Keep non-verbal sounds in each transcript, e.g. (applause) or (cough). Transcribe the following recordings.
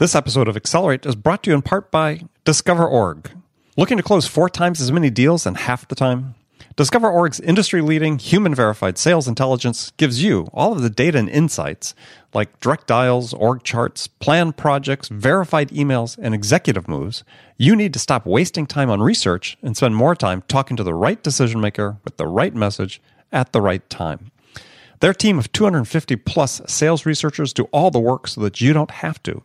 This episode of Accelerate is brought to you in part by Discover.org. Looking to close four times as many deals in half the time? Discover.org's industry leading, human verified sales intelligence gives you all of the data and insights like direct dials, org charts, planned projects, verified emails, and executive moves you need to stop wasting time on research and spend more time talking to the right decision maker with the right message at the right time. Their team of 250 plus sales researchers do all the work so that you don't have to.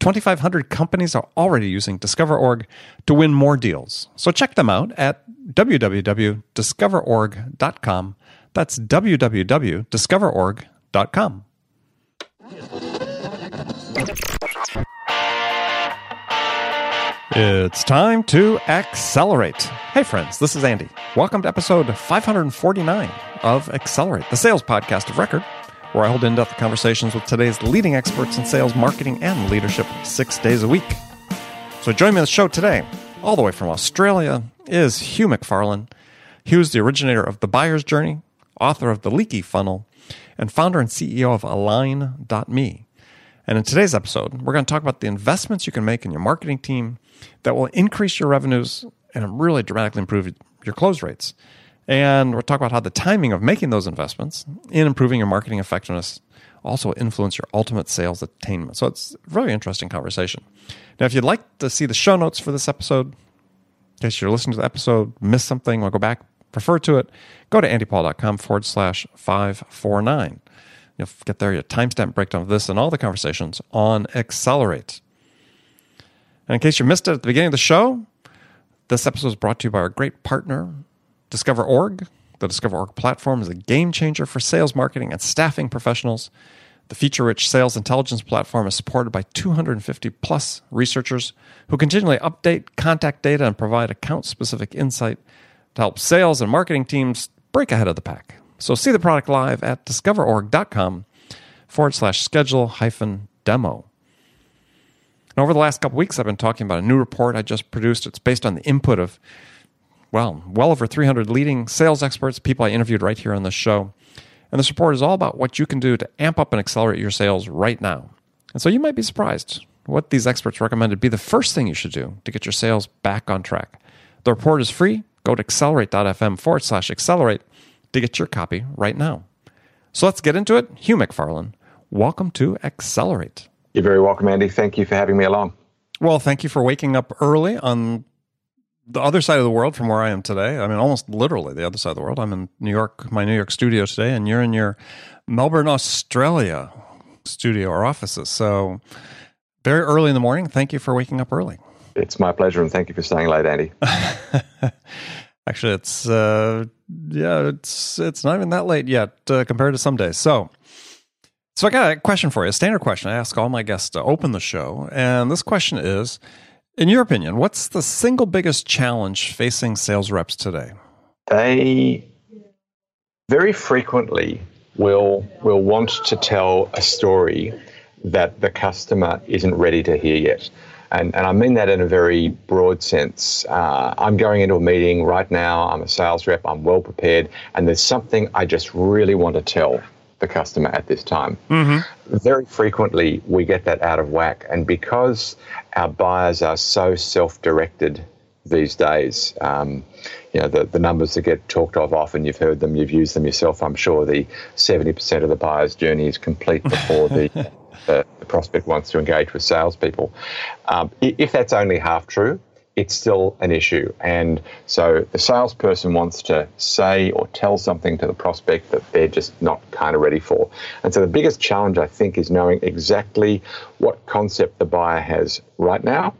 2,500 companies are already using Discover.org to win more deals. So check them out at www.discoverorg.com. That's www.discoverorg.com. It's time to accelerate. Hey, friends, this is Andy. Welcome to episode 549 of Accelerate, the sales podcast of record where I hold in depth conversations with today's leading experts in sales, marketing, and leadership six days a week. So join me on the show today, all the way from Australia, is Hugh Macfarlane. Hugh's the originator of The Buyer's Journey, author of The Leaky Funnel, and founder and CEO of Align.me. And in today's episode, we're going to talk about the investments you can make in your marketing team that will increase your revenues and really dramatically improve your close rates. And we'll talk about how the timing of making those investments in improving your marketing effectiveness also influence your ultimate sales attainment. So it's a really interesting conversation. Now, if you'd like to see the show notes for this episode, in case you're listening to the episode, miss something, to go back, refer to it, go to andypaul.com forward slash 549. You'll get there your timestamp breakdown of this and all the conversations on Accelerate. And in case you missed it at the beginning of the show, this episode is brought to you by our great partner, Discover.org. The Discover.org platform is a game changer for sales, marketing, and staffing professionals. The feature rich sales intelligence platform is supported by 250 plus researchers who continually update contact data and provide account specific insight to help sales and marketing teams break ahead of the pack. So see the product live at discoverorg.com forward slash schedule hyphen demo. And over the last couple weeks, I've been talking about a new report I just produced. It's based on the input of well, well over 300 leading sales experts, people I interviewed right here on the show. And this report is all about what you can do to amp up and accelerate your sales right now. And so you might be surprised what these experts recommended be the first thing you should do to get your sales back on track. The report is free. Go to accelerate.fm forward slash accelerate to get your copy right now. So let's get into it. Hugh Macfarlane, welcome to Accelerate. You're very welcome, Andy. Thank you for having me along. Well, thank you for waking up early on the other side of the world from where I am today. I mean, almost literally the other side of the world. I'm in New York, my New York studio today, and you're in your Melbourne, Australia studio or offices. So, very early in the morning. Thank you for waking up early. It's my pleasure, and thank you for staying late, Andy. (laughs) Actually, it's uh, yeah, it's it's not even that late yet uh, compared to some days. So, so I got a question for you, a standard question I ask all my guests to open the show, and this question is in your opinion, what's the single biggest challenge facing sales reps today? They very frequently will will want to tell a story that the customer isn't ready to hear yet. And, and I mean that in a very broad sense. Uh, I'm going into a meeting right now. I'm a sales rep. I'm well prepared. And there's something I just really want to tell the customer at this time. Mm-hmm. Very frequently, we get that out of whack. And because our buyers are so self directed these days, um, you know, the, the numbers that get talked of often, you've heard them, you've used them yourself. I'm sure the 70% of the buyer's journey is complete before the, (laughs) the, the, prospect wants to engage with salespeople. Um, if that's only half true, it's still an issue. And so the salesperson wants to say or tell something to the prospect that they're just not kind of ready for. And so the biggest challenge, I think, is knowing exactly what concept the buyer has right now,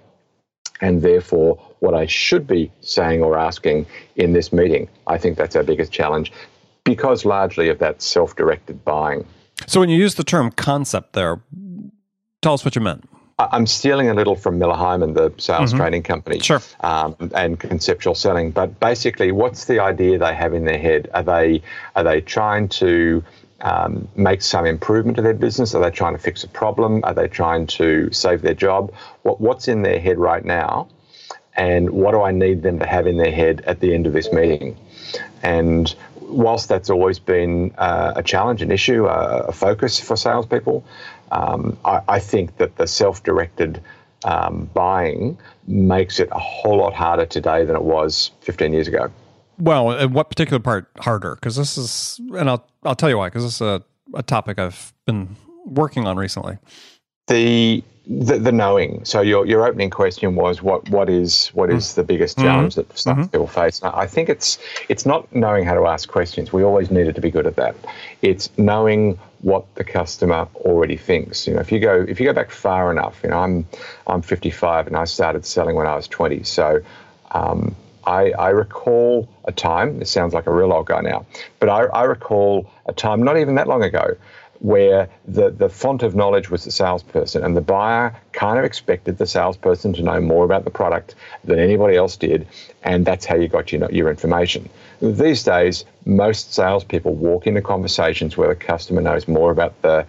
and therefore what I should be saying or asking in this meeting. I think that's our biggest challenge because largely of that self directed buying. So when you use the term concept there, tell us what you meant. I'm stealing a little from Miller Heiman, the sales mm-hmm. training company, sure. um, and conceptual selling. But basically, what's the idea they have in their head? Are they are they trying to um, make some improvement to their business? Are they trying to fix a problem? Are they trying to save their job? What, what's in their head right now? And what do I need them to have in their head at the end of this meeting? And whilst that's always been uh, a challenge, an issue, uh, a focus for salespeople, um, I, I, think that the self-directed um, buying makes it a whole lot harder today than it was 15 years ago. Well, what particular part harder? Because this is, and I'll I'll tell you why. Because this is a, a topic I've been working on recently. The the, the knowing. So your, your opening question was what what is what is the biggest mm-hmm. challenge mm-hmm. that staff mm-hmm. people face? I think it's it's not knowing how to ask questions. We always needed to be good at that. It's knowing what the customer already thinks. You know, if you go if you go back far enough, you know, I'm I'm 55 and I started selling when I was 20. So um, I, I, recall a time. It sounds like a real old guy now, but I, I recall a time not even that long ago where the, the font of knowledge was the salesperson, and the buyer kind of expected the salesperson to know more about the product than anybody else did, and that's how you got your, your information. These days, most salespeople walk into conversations where the customer knows more about the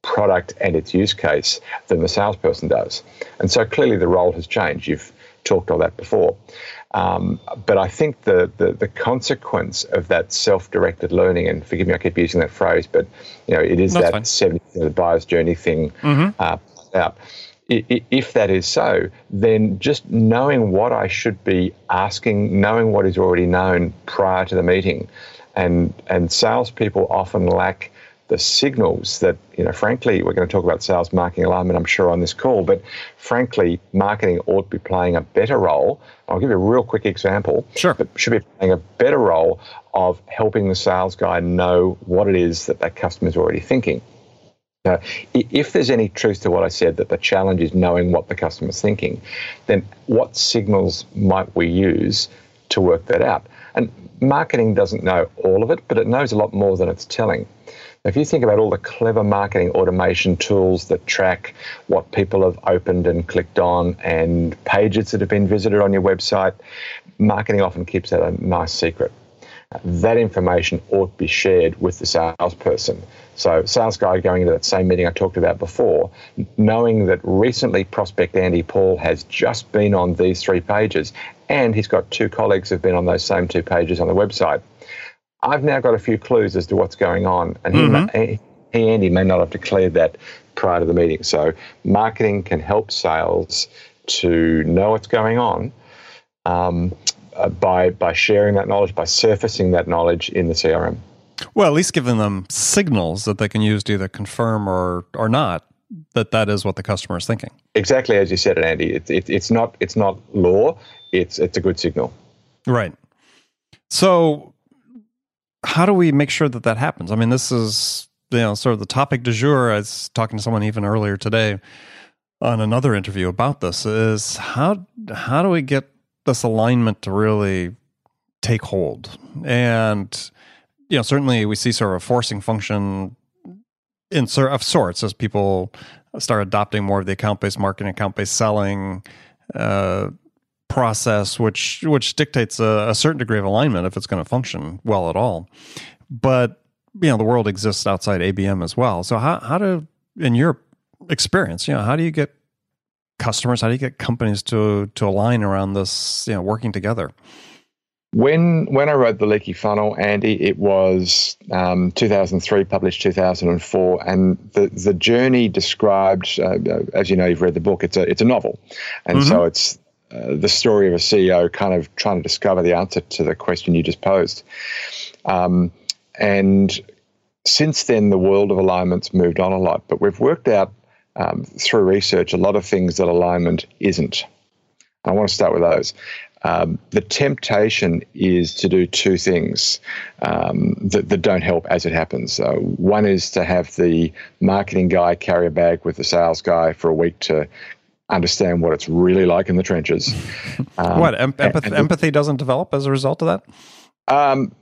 product and its use case than the salesperson does. And so clearly the role has changed. You've talked all that before. Um, but I think the, the, the consequence of that self-directed learning, and forgive me, I keep using that phrase, but you know, it is That's that seventy percent of the buyer's journey thing mm-hmm. uh, out. If that is so, then just knowing what I should be asking, knowing what is already known prior to the meeting, and and salespeople often lack the signals that, you know, frankly, we're going to talk about sales marketing alignment, I'm sure, on this call, but frankly, marketing ought to be playing a better role. I'll give you a real quick example. Sure. But should be playing a better role of helping the sales guy know what it is that that customer is already thinking. Now, if there's any truth to what I said, that the challenge is knowing what the customer's thinking, then what signals might we use to work that out? And marketing doesn't know all of it, but it knows a lot more than it's telling. If you think about all the clever marketing automation tools that track what people have opened and clicked on and pages that have been visited on your website, marketing often keeps that a nice secret. That information ought to be shared with the salesperson. So, sales guy going into that same meeting I talked about before, knowing that recently prospect Andy Paul has just been on these three pages, and he's got two colleagues who've been on those same two pages on the website I've now got a few clues as to what's going on, and mm-hmm. he, he Andy may not have declared that prior to the meeting. So marketing can help sales to know what's going on um, uh, by by sharing that knowledge, by surfacing that knowledge in the CRM. Well, at least giving them signals that they can use to either confirm or or not that that is what the customer is thinking. Exactly as you said it, Andy. It, it, it's not it's not law. It's it's a good signal. Right. So how do we make sure that that happens? I mean, this is you know sort of the topic du jour. I was talking to someone even earlier today on another interview about this. Is how how do we get this alignment to really take hold? And you know, certainly we see sort of a forcing function in sort of sorts as people start adopting more of the account based marketing, account based selling. Uh, process which which dictates a, a certain degree of alignment if it's going to function well at all. But you know the world exists outside ABM as well. So how how do in your experience, you know, how do you get customers, how do you get companies to to align around this, you know, working together? When when I wrote the Leaky Funnel, Andy, it was um, 2003, published 2004, and the the journey described, uh, as you know, you've read the book. It's a it's a novel, and mm-hmm. so it's uh, the story of a CEO kind of trying to discover the answer to the question you just posed. Um, and since then, the world of alignment's moved on a lot, but we've worked out um, through research a lot of things that alignment isn't. I want to start with those. Um, the temptation is to do two things um, that, that, don't help as it happens. Uh, one is to have the marketing guy carry a bag with the sales guy for a week to understand what it's really like in the trenches. (laughs) Um, what em- empathy, and, empathy doesn't develop as a result of that? Um,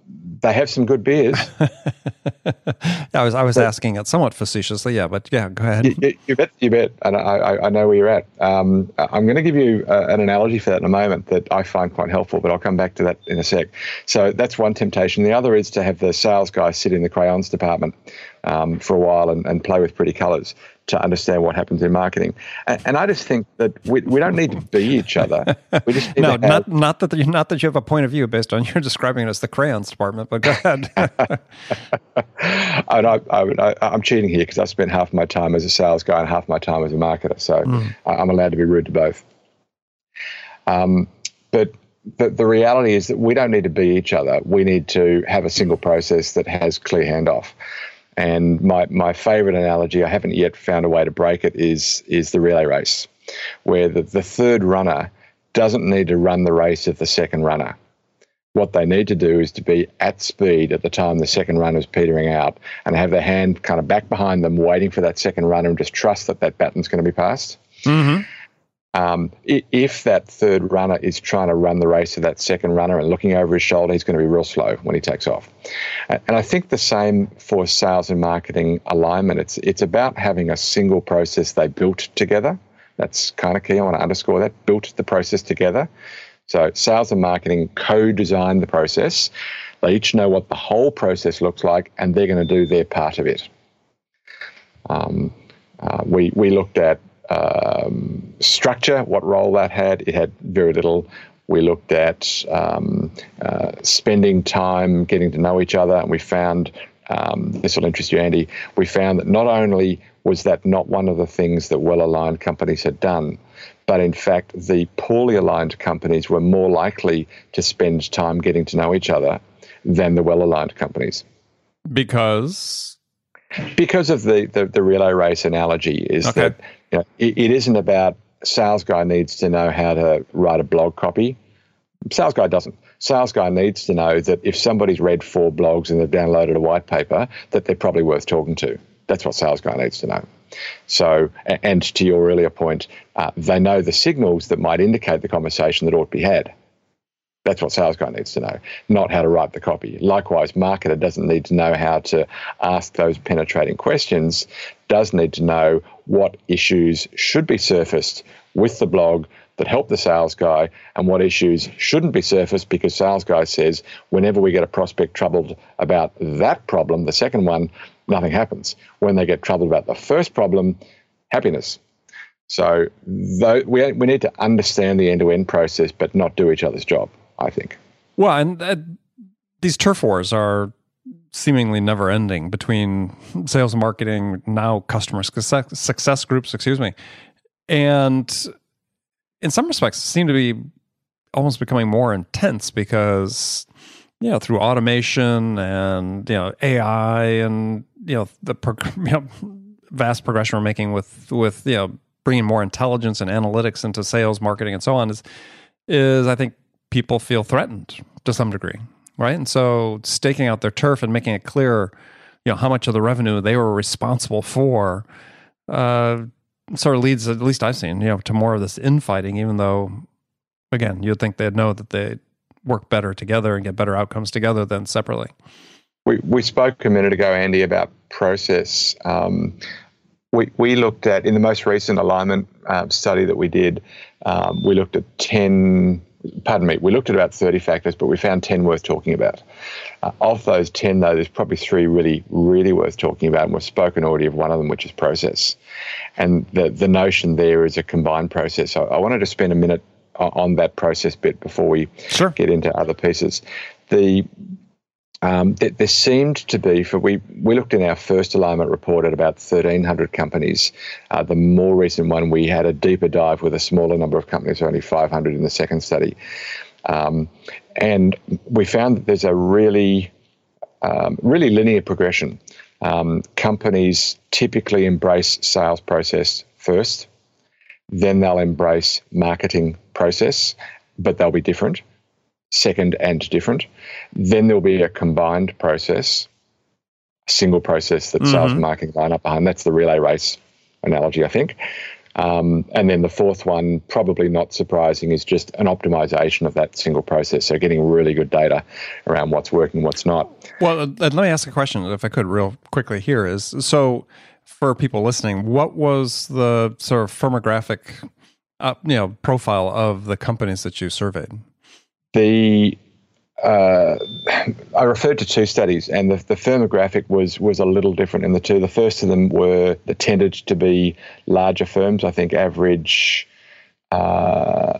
they have some good beers. (laughs) I was I was but, asking it somewhat facetiously, yeah, but yeah, go ahead. You, you bet, you bet, and I, I know where you're at. Um, I'm going to give you uh, an analogy for that in a moment that I find quite helpful, but I'll come back to that in a sec. So that's one temptation. The other is to have the sales guy sit in the crayons department um, for a while and, and play with pretty colours to understand what happens in marketing. And, and I just think that we, we don't need to be each other. We just (laughs) no, not not that you, not that you have a point of view based on (laughs) you're describing it as the crayons department. But go ahead. (laughs) I, I, am cheating here because I spent half my time as a sales guy and half my time as a marketer, so mm. I'm allowed to be rude to both. Um, but the, the reality is that we don't need to be each other. We need to have a single process that has clear handoff. And my, my favorite analogy, I haven't yet found a way to break it, is, is the relay race, where the, the third runner doesn't need to run the race of the second runner. What they need to do is to be at speed at the time the second runner is petering out and have their hand kind of back behind them, waiting for that second runner and just trust that that baton's going to be passed. Mm-hmm. Um, if that third runner is trying to run the race to that second runner and looking over his shoulder, he's going to be real slow when he takes off. And I think the same for sales and marketing alignment. It's it's about having a single process they built together. That's kind of key. I want to underscore that built the process together. So sales and marketing co-design the process. They each know what the whole process looks like, and they're going to do their part of it. Um, uh, we we looked at um, structure, what role that had. It had very little. We looked at um, uh, spending time getting to know each other, and we found um, this will interest you, Andy. We found that not only was that not one of the things that well aligned companies had done, but in fact, the poorly aligned companies were more likely to spend time getting to know each other than the well aligned companies. Because? Because of the, the, the relay race analogy, is okay. that know, it, it isn't about sales guy needs to know how to write a blog copy. Sales guy doesn't. Sales guy needs to know that if somebody's read four blogs and they've downloaded a white paper, that they're probably worth talking to. That's what sales guy needs to know. So, and to your earlier point, uh, they know the signals that might indicate the conversation that ought to be had. That's what sales guy needs to know, not how to write the copy. Likewise, marketer doesn't need to know how to ask those penetrating questions, does need to know what issues should be surfaced with the blog that help the sales guy and what issues shouldn't be surfaced because sales guy says whenever we get a prospect troubled about that problem, the second one, nothing happens. When they get troubled about the first problem, happiness. So we, we need to understand the end to end process, but not do each other's job, I think. Well, and uh, these turf wars are seemingly never ending between (laughs) sales and marketing, now customer success, success groups, excuse me. And in some respects, seem to be almost becoming more intense because, you know, through automation and, you know, AI and, you know, the prog- (laughs) you know, vast progression we're making with, with, you know, bringing more intelligence and analytics into sales, marketing, and so on is, is I think people feel threatened to some degree right? And so staking out their turf and making it clear, you know, how much of the revenue they were responsible for, uh, sort of leads, at least I've seen, you know, to more of this infighting. Even though, again, you'd think they'd know that they work better together and get better outcomes together than separately. We we spoke a minute ago, Andy, about process. Um, we, we looked at in the most recent alignment uh, study that we did, um, we looked at 10 pardon me, we looked at about 30 factors, but we found 10 worth talking about. Uh, of those 10, though, there's probably three really, really worth talking about, and we've spoken already of one of them, which is process. And the, the notion there is a combined process. So I wanted to spend a minute on that process bit before we sure. get into other pieces. The um, there, there, seemed to be for we we looked in our first alignment report at about 1,300 companies. Uh, the more recent one, we had a deeper dive with a smaller number of companies, only 500 in the second study, um, and we found that there's a really um, really linear progression. Um, companies typically embrace sales process first, then they'll embrace marketing process, but they'll be different second and different. Then there'll be a combined process, a single process that mm-hmm. sales and marketing line up behind. That's the relay race analogy, I think. Um, and then the fourth one, probably not surprising, is just an optimization of that single process. So getting really good data around what's working, what's not. Well, uh, let me ask a question, if I could, real quickly. Here is so for people listening, what was the sort of firmographic, uh, you know, profile of the companies that you surveyed? The uh, I referred to two studies, and the, the firmographic was was a little different in the two. The first of them were that tended to be larger firms. I think average uh,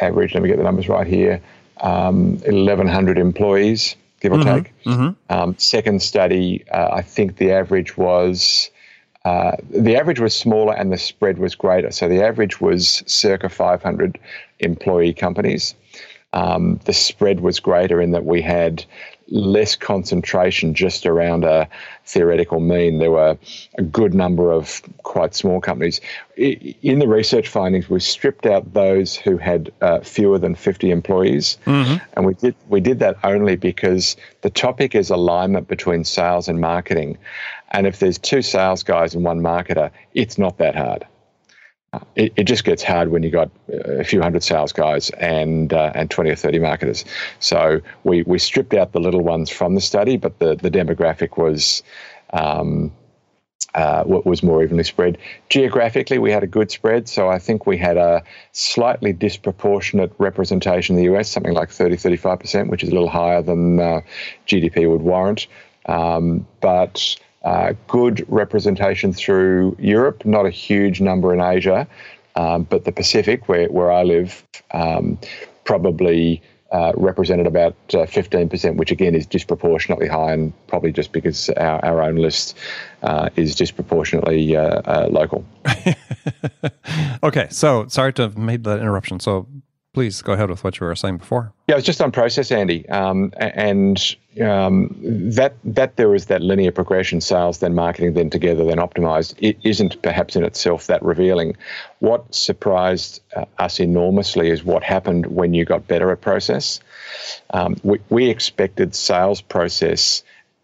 average. Let me get the numbers right here. Um, 1,100 employees, give or mm-hmm. take. Mm-hmm. Um, second study, uh, I think the average was uh, the average was smaller and the spread was greater. So the average was circa 500 employee companies. Um, the spread was greater in that we had less concentration just around a theoretical mean. There were a good number of quite small companies. In the research findings, we stripped out those who had uh, fewer than 50 employees, mm-hmm. and we did we did that only because the topic is alignment between sales and marketing. And if there's two sales guys and one marketer, it's not that hard. It, it, just gets hard when you've got a few hundred sales guys and uh, and 20 or 30 marketers. So we, we stripped out the little ones from the study, but the, the demographic was um, uh, was more evenly spread. Geographically, we had a good spread, so I think we had a slightly disproportionate representation in the US, something like 30, 35%, which is a little higher than uh, GDP would warrant. Um, but uh, good representation through Europe, not a huge number in Asia, um, but the Pacific, where, where I live, um, probably uh, represented about uh, 15%, which again is disproportionately high, and probably just because our, our own list uh, is disproportionately uh, uh, local. (laughs) okay, so sorry to have made that interruption. So please go ahead with what you were saying before. Yeah, it was just on process, Andy, um, and um, that that there is that linear progression, sales, then marketing, then together, then optimized. It isn't perhaps in itself that revealing. What surprised uh, us enormously is what happened when you got better at process. Um, we, we expected sales process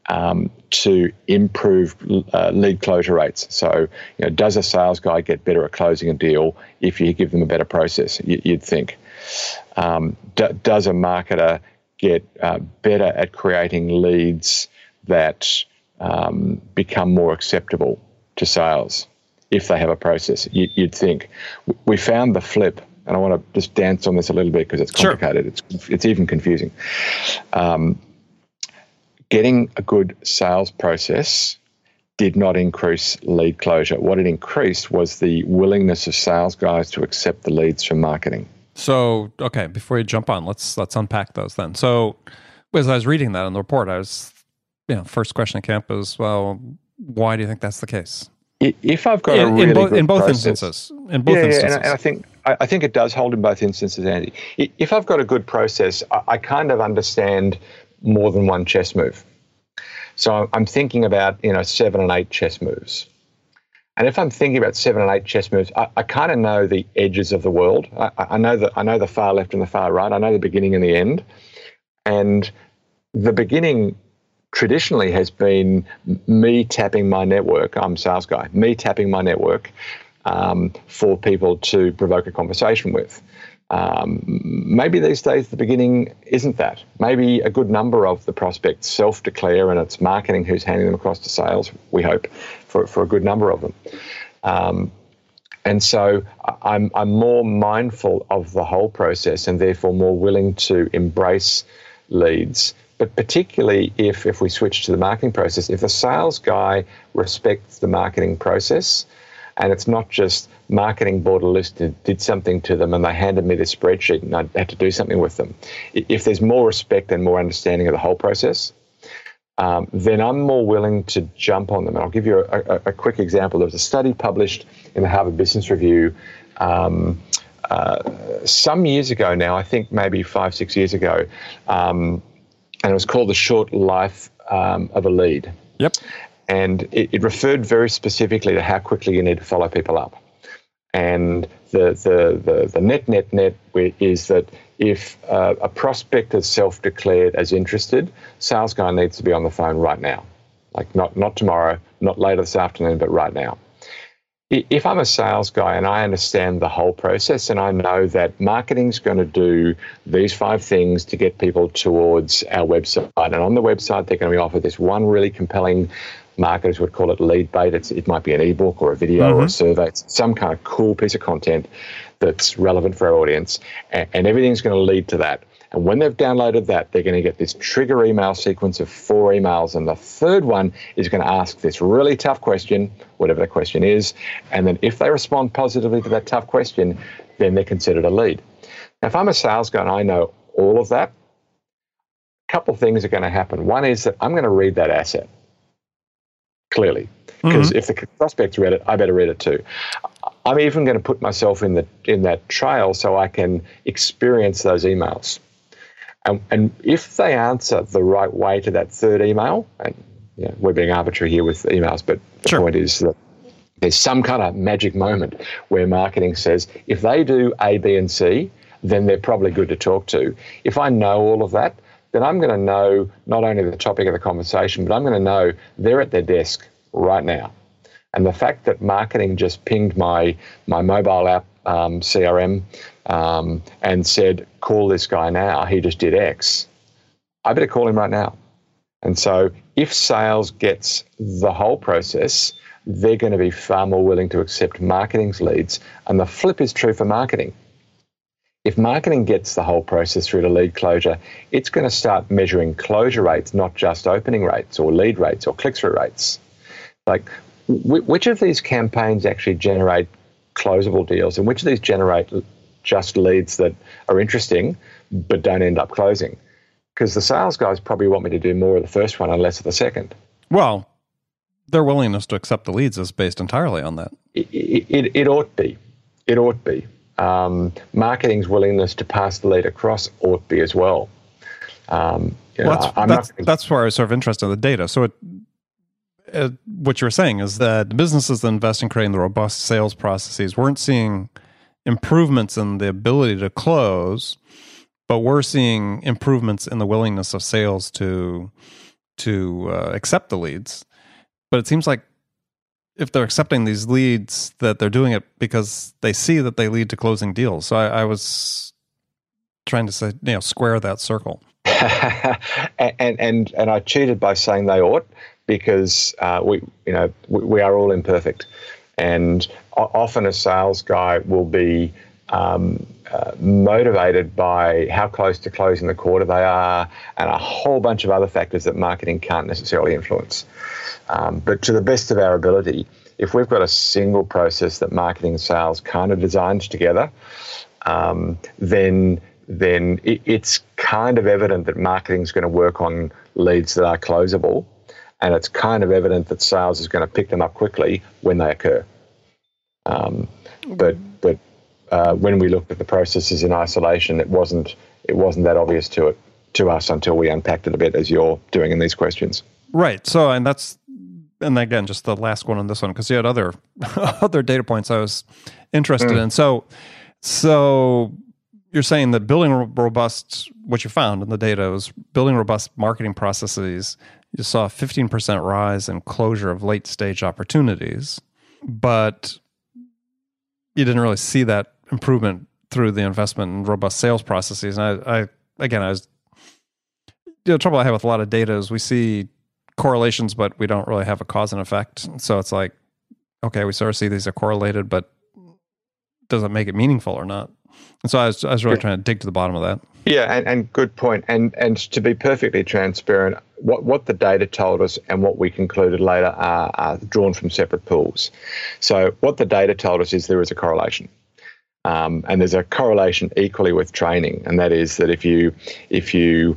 um, to improve uh, lead closure rates. So, you know, does a sales guy get better at closing a deal if you give them a better process? You, would think. Um, d- does a marketer get uh, better at creating leads that um, become more acceptable to sales if they have a process? You, would think. We found the flip and I want to just dance on this a little bit because it's complicated. Sure. It's it's even confusing. Um, getting a good sales process did not increase lead closure. What it increased was the willingness of sales guys to accept the leads from marketing. So, okay, before you jump on, let's let's unpack those then. So, as I was reading that in the report, I was, you know, first question at camp is, well, why do you think that's the case? If I've got in, a really in both, in both process, instances, in both yeah, instances, yeah, and, I think I, I, think it does hold in both instances, Andy. If I've got a good process, I, I kind of understand more than one chess move. So I'm thinking about you know seven and eight chess moves. And if I'm thinking about seven and eight chess moves, I, I kind of know the edges of the world. I, I, know the I know the far left and the far right. I know the beginning and the end. And the beginning traditionally has been me tapping my network. I'm sales guy. Me tapping my network um, for people to provoke a conversation with. Um, maybe these days the beginning isn't that. Maybe a good number of the prospects self declare and it's marketing who's handing them across to sales, we hope, for, for a good number of them. Um, and so I'm, I'm more mindful of the whole process and therefore more willing to embrace leads. But particularly if, if we switch to the marketing process, if the sales guy respects the marketing process, and it's not just marketing board a list did, did something to them and they handed me this spreadsheet and I had to do something with them. If there's more respect and more understanding of the whole process, um, then I'm more willing to jump on them. And I'll give you a, a, a, quick example. There was a study published in the Harvard Business Review um, uh, some years ago now, I think maybe five, six years ago, um, and it was called The Short Life um, of a Lead. Yep and it, it, referred very specifically to how quickly you need to follow people up. And the the the, the net net net is that if uh, a prospect is self-declared as interested, sales guy needs to be on the phone right now, like not not tomorrow, not later this afternoon, but right now. If I'm a sales guy and I understand the whole process and I know that marketing's going to do these five things to get people towards our website, and on the website they're going to be offered this one really compelling marketers would call it lead bait. It's, it might be an ebook or a video mm-hmm. or a survey. It's some kind of cool piece of content that's relevant for our audience, and, and everything's going to lead to that. And when they've downloaded that, they're going to get this trigger email sequence of four emails. And the third one is going to ask this really tough question, whatever the question is. And then if they respond positively to that tough question, then they're considered a lead. Now, if I'm a sales guy and I know all of that, a couple of things are going to happen. One is that I'm going to read that asset clearly. Because mm-hmm. if the prospect's read it, I better read it too. I'm even going to put myself in the in that trail so I can experience those emails. And, and if they answer the right way to that third email, and know, we're being arbitrary here with emails, but the sure. point is that there's some kind of magic moment where marketing says if they do A, B, and C, then they're probably good to talk to. If I know all of that, then I'm going to know not only the topic of the conversation, but I'm going to know they're at their desk right now. And the fact that marketing just pinged my my mobile app um, CRM um, and said, "Call this guy now. He just did X. I better call him right now. And so, if sales gets the whole process, they're going to be far more willing to accept marketing's leads. And the flip is true for marketing. If marketing gets the whole process through to lead closure, it's going to start measuring closure rates, not just opening rates or lead rates or click through rates. Like, which of these campaigns actually generate closable deals and which of these generate just leads that are interesting but don't end up closing? Because the sales guys probably want me to do more of the first one and less of the second. Well, their willingness to accept the leads is based entirely on that. It, it, it ought be. It ought be um, marketing's willingness to pass the lead across ought be as well. Um, well, know, that's, that's, gonna... that's, where I was sort of interested in the data. So, it, it, what you're saying is that the businesses that invest in creating the robust sales processes weren't seeing improvements in the ability to close, but we're seeing improvements in the willingness of sales to to uh, accept the leads. But it seems like if they're accepting these leads that they're doing it because they see that they lead to closing deals. So I, I was trying to say, you know, square that circle. (laughs) and, and and I cheated by saying they ought because uh, we you know we, we, are all imperfect, and often a sales guy will be um, uh, motivated by how close to closing the quarter they are, and a whole bunch of other factors that marketing can't necessarily influence. Um, but to the best of our ability, if we've got a single process that marketing and sales kind of designed together, um, then then it, it's kind of evident that marketing is going to work on leads that are closable, and it's kind of evident that sales is going to pick them up quickly when they occur. Um, but but uh, when we looked at the processes in isolation, it wasn't it wasn't that obvious to it to us until we unpacked it a bit, as you're doing in these questions. Right. So, and that's and again, just the last one on this one because you had other (laughs) other data points I was interested mm. in. So, so you're saying that building robust, what you found in the data was building robust marketing processes. You saw a 15% rise in closure of late stage opportunities, but you didn't really see that improvement through the investment and robust sales processes. And I, I again, I was the trouble I have with a lot of data is we see correlations, but we don't really have a cause and effect. So it's like, okay, we sort of see these are correlated, but does it make it meaningful or not? And so I was, I was really trying to dig to the bottom of that. Yeah, and, and good point. And and to be perfectly transparent, what, what the data told us and what we concluded later are, are drawn from separate pools. So what the data told us is there is a correlation. Um, and there's a correlation equally with training, and that is that if you if you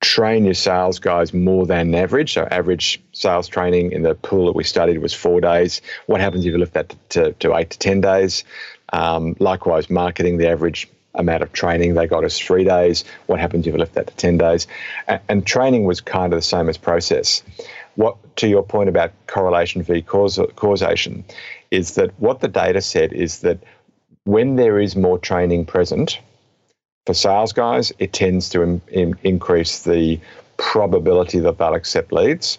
train your sales guys more than average. So average sales training in the pool that we studied was four days. What happens if you lift that to, to eight to 10 days? Um, likewise, marketing, the average amount of training they got is three days. What happens if you lift that to 10 days? And, and training was kind of the same as process. What, to your point about correlation v causation, is that what the data said is that when there is more training present, for sales guys, it tends to in, in, increase the probability that they'll accept leads.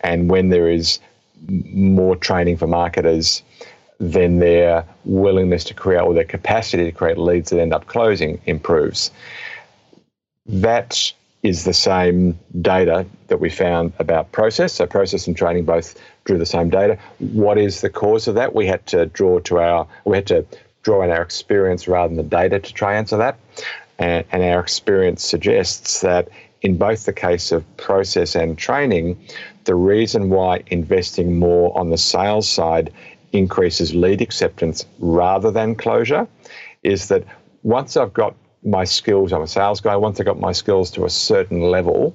And when there is more training for marketers, then their willingness to create or their capacity to create leads that end up closing improves. That is the same data that we found about process. So process and training both drew the same data. What is the cause of that? We had to draw to our we had to draw on our experience rather than the data to try answer that. And, and our experience suggests that in both the case of process and training, the reason why investing more on the sales side increases lead acceptance rather than closure is that once I've got my skills, I'm a sales guy, once I've got my skills to a certain level,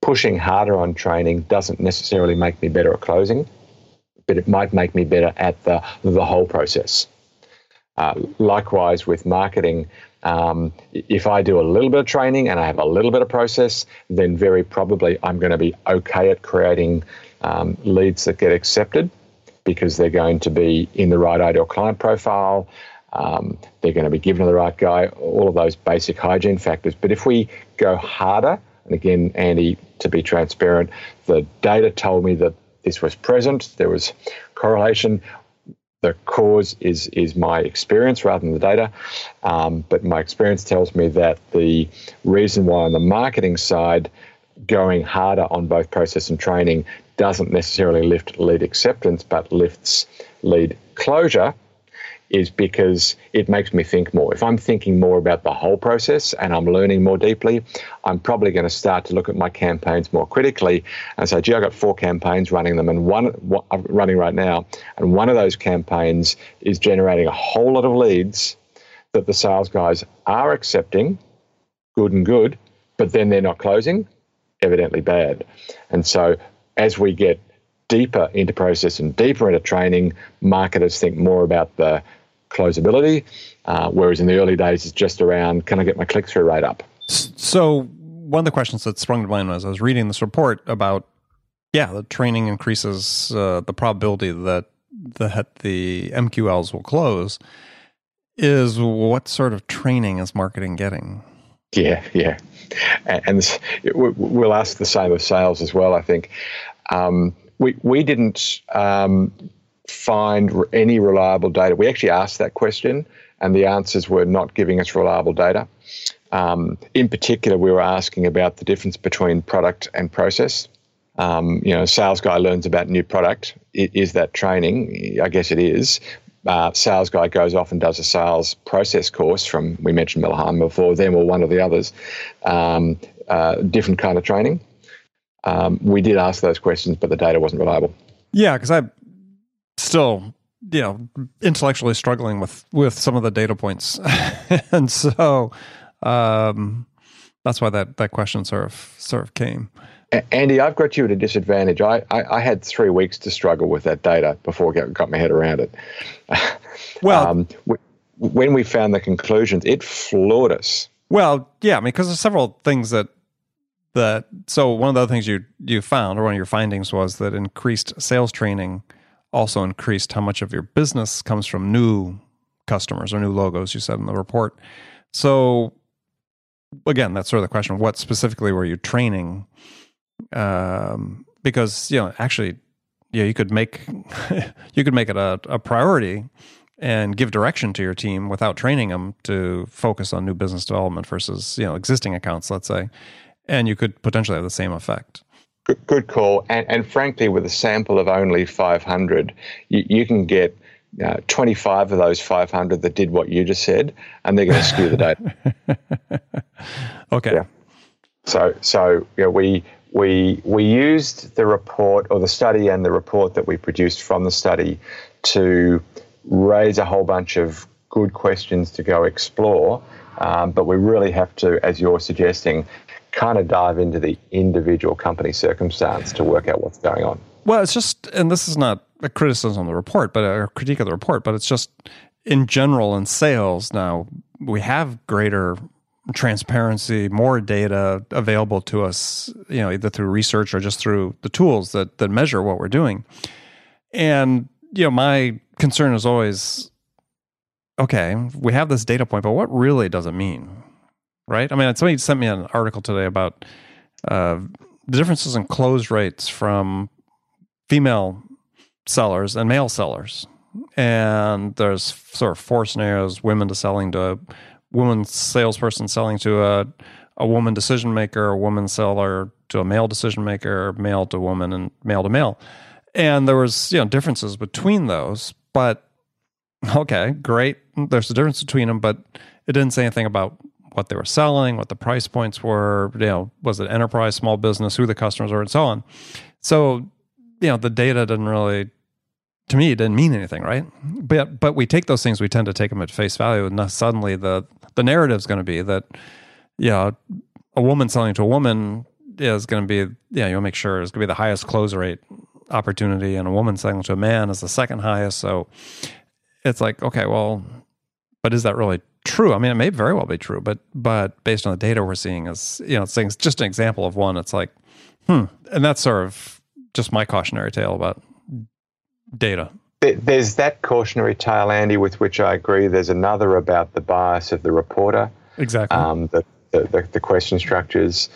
pushing harder on training doesn't necessarily make me better at closing, but it might make me better at the, the whole process. Uh, likewise, with marketing, um, if I do a little bit of training and I have a little bit of process, then very probably I'm going to be okay at creating um, leads that get accepted because they're going to be in the right ideal client profile. Um, they're going to be given to the right guy, all of those basic hygiene factors. But if we go harder, and again, Andy, to be transparent, the data told me that this was present, there was correlation. The cause is is my experience rather than the data, um, but my experience tells me that the reason why on the marketing side, going harder on both process and training doesn't necessarily lift lead acceptance, but lifts lead closure is because it makes me think more. If I'm thinking more about the whole process and I'm learning more deeply, I'm probably going to start to look at my campaigns more critically and say, gee, I've got four campaigns running them and one I'm uh, running right now, and one of those campaigns is generating a whole lot of leads that the sales guys are accepting, good and good, but then they're not closing, evidently bad. And so as we get deeper into process and deeper into training, marketers think more about the closability, uh, whereas in the early days it's just around can I get my click through rate up? So one of the questions that sprung to mind as I was reading this report about yeah, the training increases uh, the probability that the the MQLs will close. Is what sort of training is marketing getting? Yeah, yeah, and, we'll ask the same of sales as well. I think um, we we didn't um, find any reliable data. We actually asked that question, and the answers were not giving us reliable data. Um, in particular, we were asking about the difference between product and process. Um, you know, sales guy learns about new product. Is that training? I guess it is. Uh, sales guy goes off and does a sales process course from we mentioned Miller Heiman before them or one of the others. Um, uh, different kind of training. Um, we did ask those questions, but the data wasn't reliable. Yeah, because I'm still you know intellectually struggling with with some of the data points (laughs) and so um that's why that that question sort of sort of came Andy, I've got you at a disadvantage. I, I, I, had three weeks to struggle with that data before I got, got my head around it. (laughs) Well, um, when we found the conclusions, it floored us. Well, yeah, I mean, because there's several things that that. So one of the other things you you found, or one of your findings, was that increased sales training also increased how much of your business comes from new customers or new logos, you said in the report. So, again, that's sort of the question what specifically were you training? Um, because, you know, actually, yeah, you could make (laughs) you could make it a, a priority and give direction to your team without training them to focus on new business development versus you know existing accounts let's say and you could potentially have the same effect Good, good call. And, and, frankly, with a sample of only 500, you, you can get uh, 25 of those 500 that did what you just said, and they're going to skew the data. (laughs) okay. Yeah. So, so yeah, we we we used the report or the study and the report that we produced from the study to raise a whole bunch of good questions to go explore. Um, but we really have to, as you're suggesting, kind of dive into the individual company circumstance to work out what's going on. Well, it's just, and this is not a criticism of the report, but a critique of the report, but it's just in general in sales now, we have greater transparency, more data available to us, you know, either through research or just through the tools that that measure what we're doing. And you know, my concern is always okay, we have this data point, but what really does it mean? Right? I mean, somebody sent me an article today about uh, the differences in close rates from female sellers and male sellers. And there's sort of four scenarios women to selling to a woman salesperson selling to a, a woman decision maker, a woman seller to a male decision maker, male to woman, and male to male. And there was you know differences between those, but okay, great. There's a difference between them, but it didn't say anything about what they were selling, what the price points were. You know, was it enterprise, small business, who the customers were, and so on. So you know, the data didn't really to me it didn't mean anything right but but we take those things we tend to take them at face value and suddenly the the narrative is going to be that yeah a woman selling to a woman is going to be yeah you'll make sure it's going to be the highest close rate opportunity and a woman selling to a man is the second highest so it's like okay well but is that really true i mean it may very well be true but but based on the data we're seeing is you know it's just an example of one it's like hmm and that's sort of just my cautionary tale about data. There's that cautionary tale, Andy, with which I agree. There's another about the bias of the reporter. Exactly. Um, the, the, the, question structures.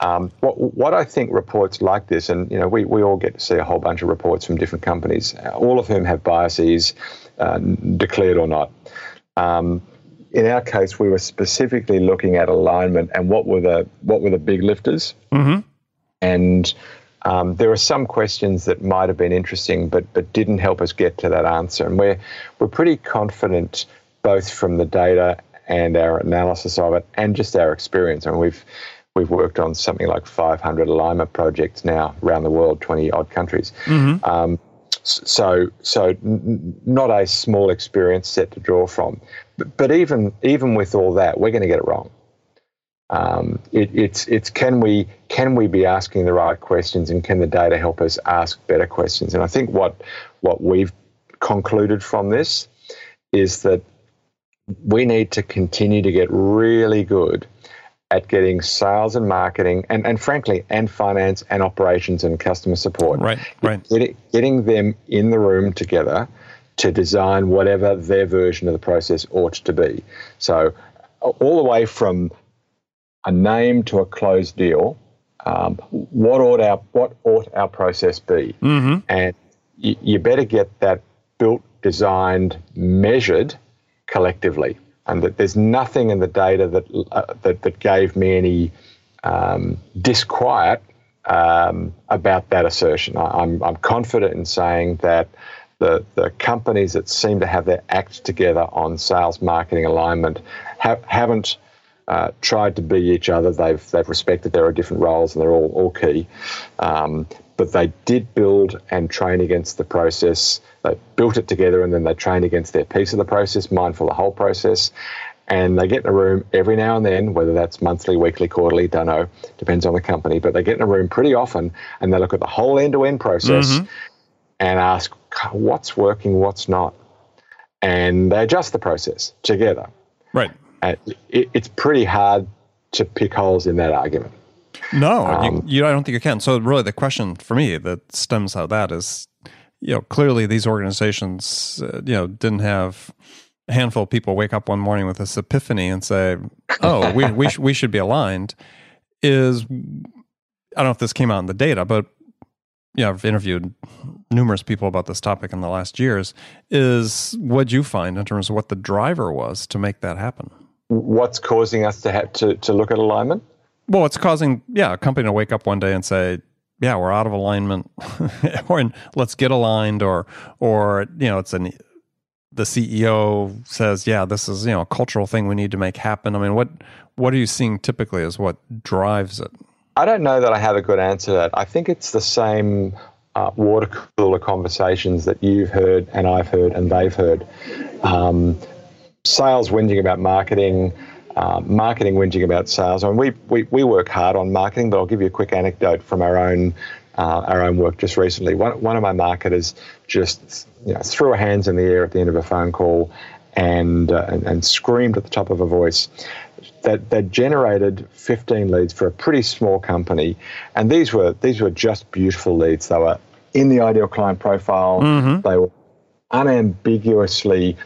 Um, what, what I think reports like this, and you know, we, we all get to see a whole bunch of reports from different companies, all of whom have biases, uh, declared or not. Um, in our case, we were specifically looking at alignment and what were the what were the big lifters, mm-hmm. and um, there are some questions that might have been interesting, but but didn't help us get to that answer. And we're we're pretty confident both from the data and our analysis of it, and just our experience. I mean, we've we've worked on something like 500 alignment projects now around the world, 20 odd countries. Mm-hmm. Um, so so n- not a small experience set to draw from. But, but even even with all that, we're going to get it wrong. Um, it, it's it's can we can we be asking the right questions and can the data help us ask better questions? And I think what what we've concluded from this is that we need to continue to get really good at getting sales and marketing and, and frankly and finance and operations and customer support right right getting, getting them in the room together to design whatever their version of the process ought to be so all the way from a name to a closed deal, um, what ought our what ought our process be? Mm-hmm. And y- you better get that built, designed, measured collectively. And that there's nothing in the data that uh, that, that gave me any um, disquiet um, about that assertion. I, am I'm, I'm confident in saying that the, the companies that seem to have their act together on sales, marketing, alignment have, haven't uh, tried to be each other. They've they've respected there are different roles and they're all all key. Um, but they did build and train against the process. They built it together and then they train against their piece of the process, mindful of the whole process. And they get in a room every now and then, whether that's monthly, weekly, quarterly, don't know, depends on the company. But they get in a room pretty often and they look at the whole end to end process mm-hmm. and ask what's working, what's not. And they adjust the process together. Right it, it's pretty hard to pick holes in that argument. No, um, you, you, I don't think you can. So really, the question for me that stems out of that is, you know, clearly these organizations, uh, you know, didn't have a handful of people wake up one morning with this epiphany and say, "Oh, we we sh- we should be aligned." Is I don't know if this came out in the data, but yeah, I've interviewed numerous people about this topic in the last years. Is what you find in terms of what the driver was to make that happen? what's causing us to have to, to look at alignment? Well, it's causing, yeah, a company to wake up one day and say, yeah, we're out of alignment, (laughs) or let's get aligned, or, or, you know, it's an, the CEO says, yeah, this is, you know, a cultural thing we need to make happen. I mean, what, what are you seeing typically as what drives it? I don't know that I have a good answer to that. I think it's the same uh, water cooler conversations that you've heard and I've heard and they've heard. Um, sales whinging about marketing, uh, marketing whinging about sales. I mean, we, we, we work hard on marketing, but I'll give you a quick anecdote from our own uh, our own work just recently. One, one of my marketers just you know, threw her hands in the air at the end of a phone call and, uh, and, and screamed at the top of her voice that that generated 15 leads for a pretty small company, and these were these were just beautiful leads. They were in the ideal client profile. Mm-hmm. They were unambiguously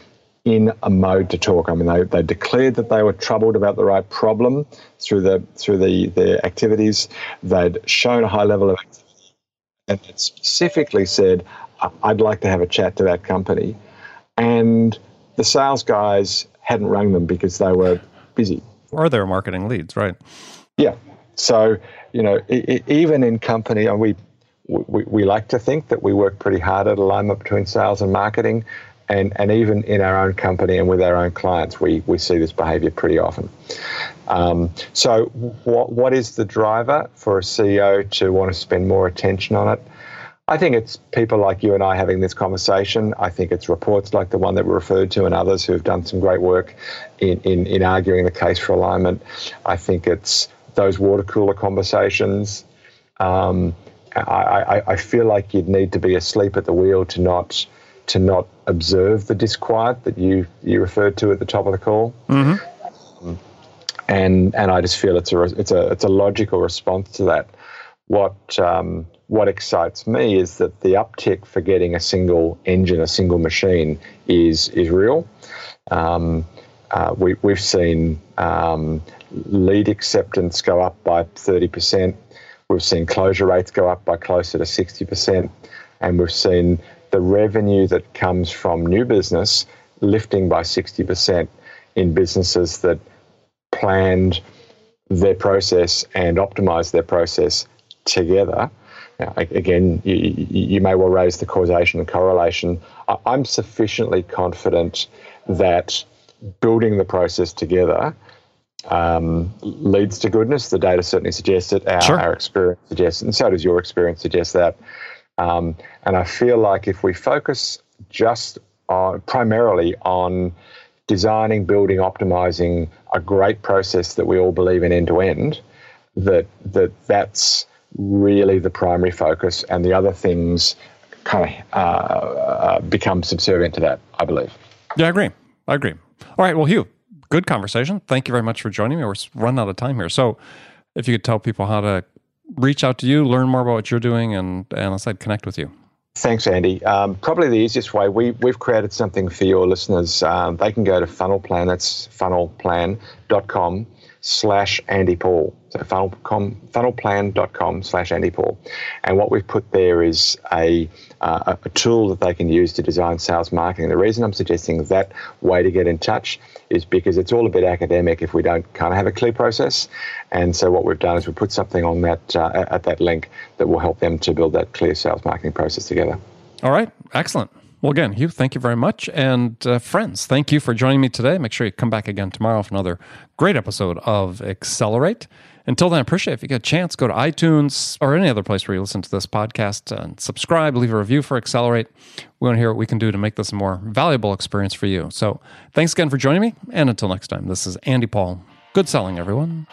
in a mode to talk. I mean, they, they declared that they were troubled about the right problem through the through the their activities. They'd shown a high level of activity, and it specifically said, "I'd like to have a chat to that company," and the sales guys hadn't rung them because they were busy. Or their marketing leads, right? Yeah. So, you know, even in company, and we, we, we like to think that we work pretty hard at alignment between sales and marketing. And, and even in our own company and with our own clients, we, we see this behavior pretty often. Um, so, what, what is the driver for a CEO to want to spend more attention on it? I think it's people like you and I having this conversation. I think it's reports like the one that we referred to and others who have done some great work in, in, in arguing the case for alignment. I think it's those water cooler conversations. Um, I, I, I, feel like you'd need to be asleep at the wheel to not to not observe the disquiet that you you referred to at the top of the call. Mm-hmm. and and I just feel it's a it's a it's a logical response to that. What um, what excites me is that the uptick for getting a single engine, a single machine, is is real. Um, uh, we, we've seen um, lead acceptance go up by 30%. We've seen closure rates go up by closer to 60%. And we've seen the revenue that comes from new business lifting by 60% in businesses that planned their process and optimized their process together. Now, again, you, you, may well raise the causation and correlation. I'm sufficiently confident that building the process together um, leads to goodness. The data certainly suggests it. Our, sure. our experience suggests it, and so does your experience suggest that. Um, and I feel like if we focus just on, primarily on designing, building, optimizing a great process that we all believe in end to end, that that that's really the primary focus, and the other things kind of uh, uh, become subservient to that. I believe. Yeah, I agree. I agree. All right. Well, Hugh, good conversation. Thank you very much for joining me. We're running out of time here. So, if you could tell people how to reach out to you, learn more about what you're doing, and, and I said connect with you. Thanks, Andy. Um, probably the easiest way, we, we've created something for your listeners. Um, they can go to funnelplan, that's funnelplan.com slash Andy Paul. So funnelcom, funnelplan.com slash Andy Paul. And what we've put there is a, uh, a tool that they can use to design sales marketing. The reason I'm suggesting that way to get in touch is because it's all a bit academic if we don't kind of have a clear process. And so what we've done is we put something on that uh, at that link that will help them to build that clear sales marketing process together. All right. Excellent. Well, again, Hugh, thank you very much. And uh, friends, thank you for joining me today. Make sure you come back again tomorrow for another great episode of Accelerate. Until then, I appreciate it. if you get a chance, go to iTunes or any other place where you listen to this podcast and subscribe, leave a review for Accelerate. We want to hear what we can do to make this a more valuable experience for you. So thanks again for joining me. And until next time, this is Andy Paul. Good selling, everyone.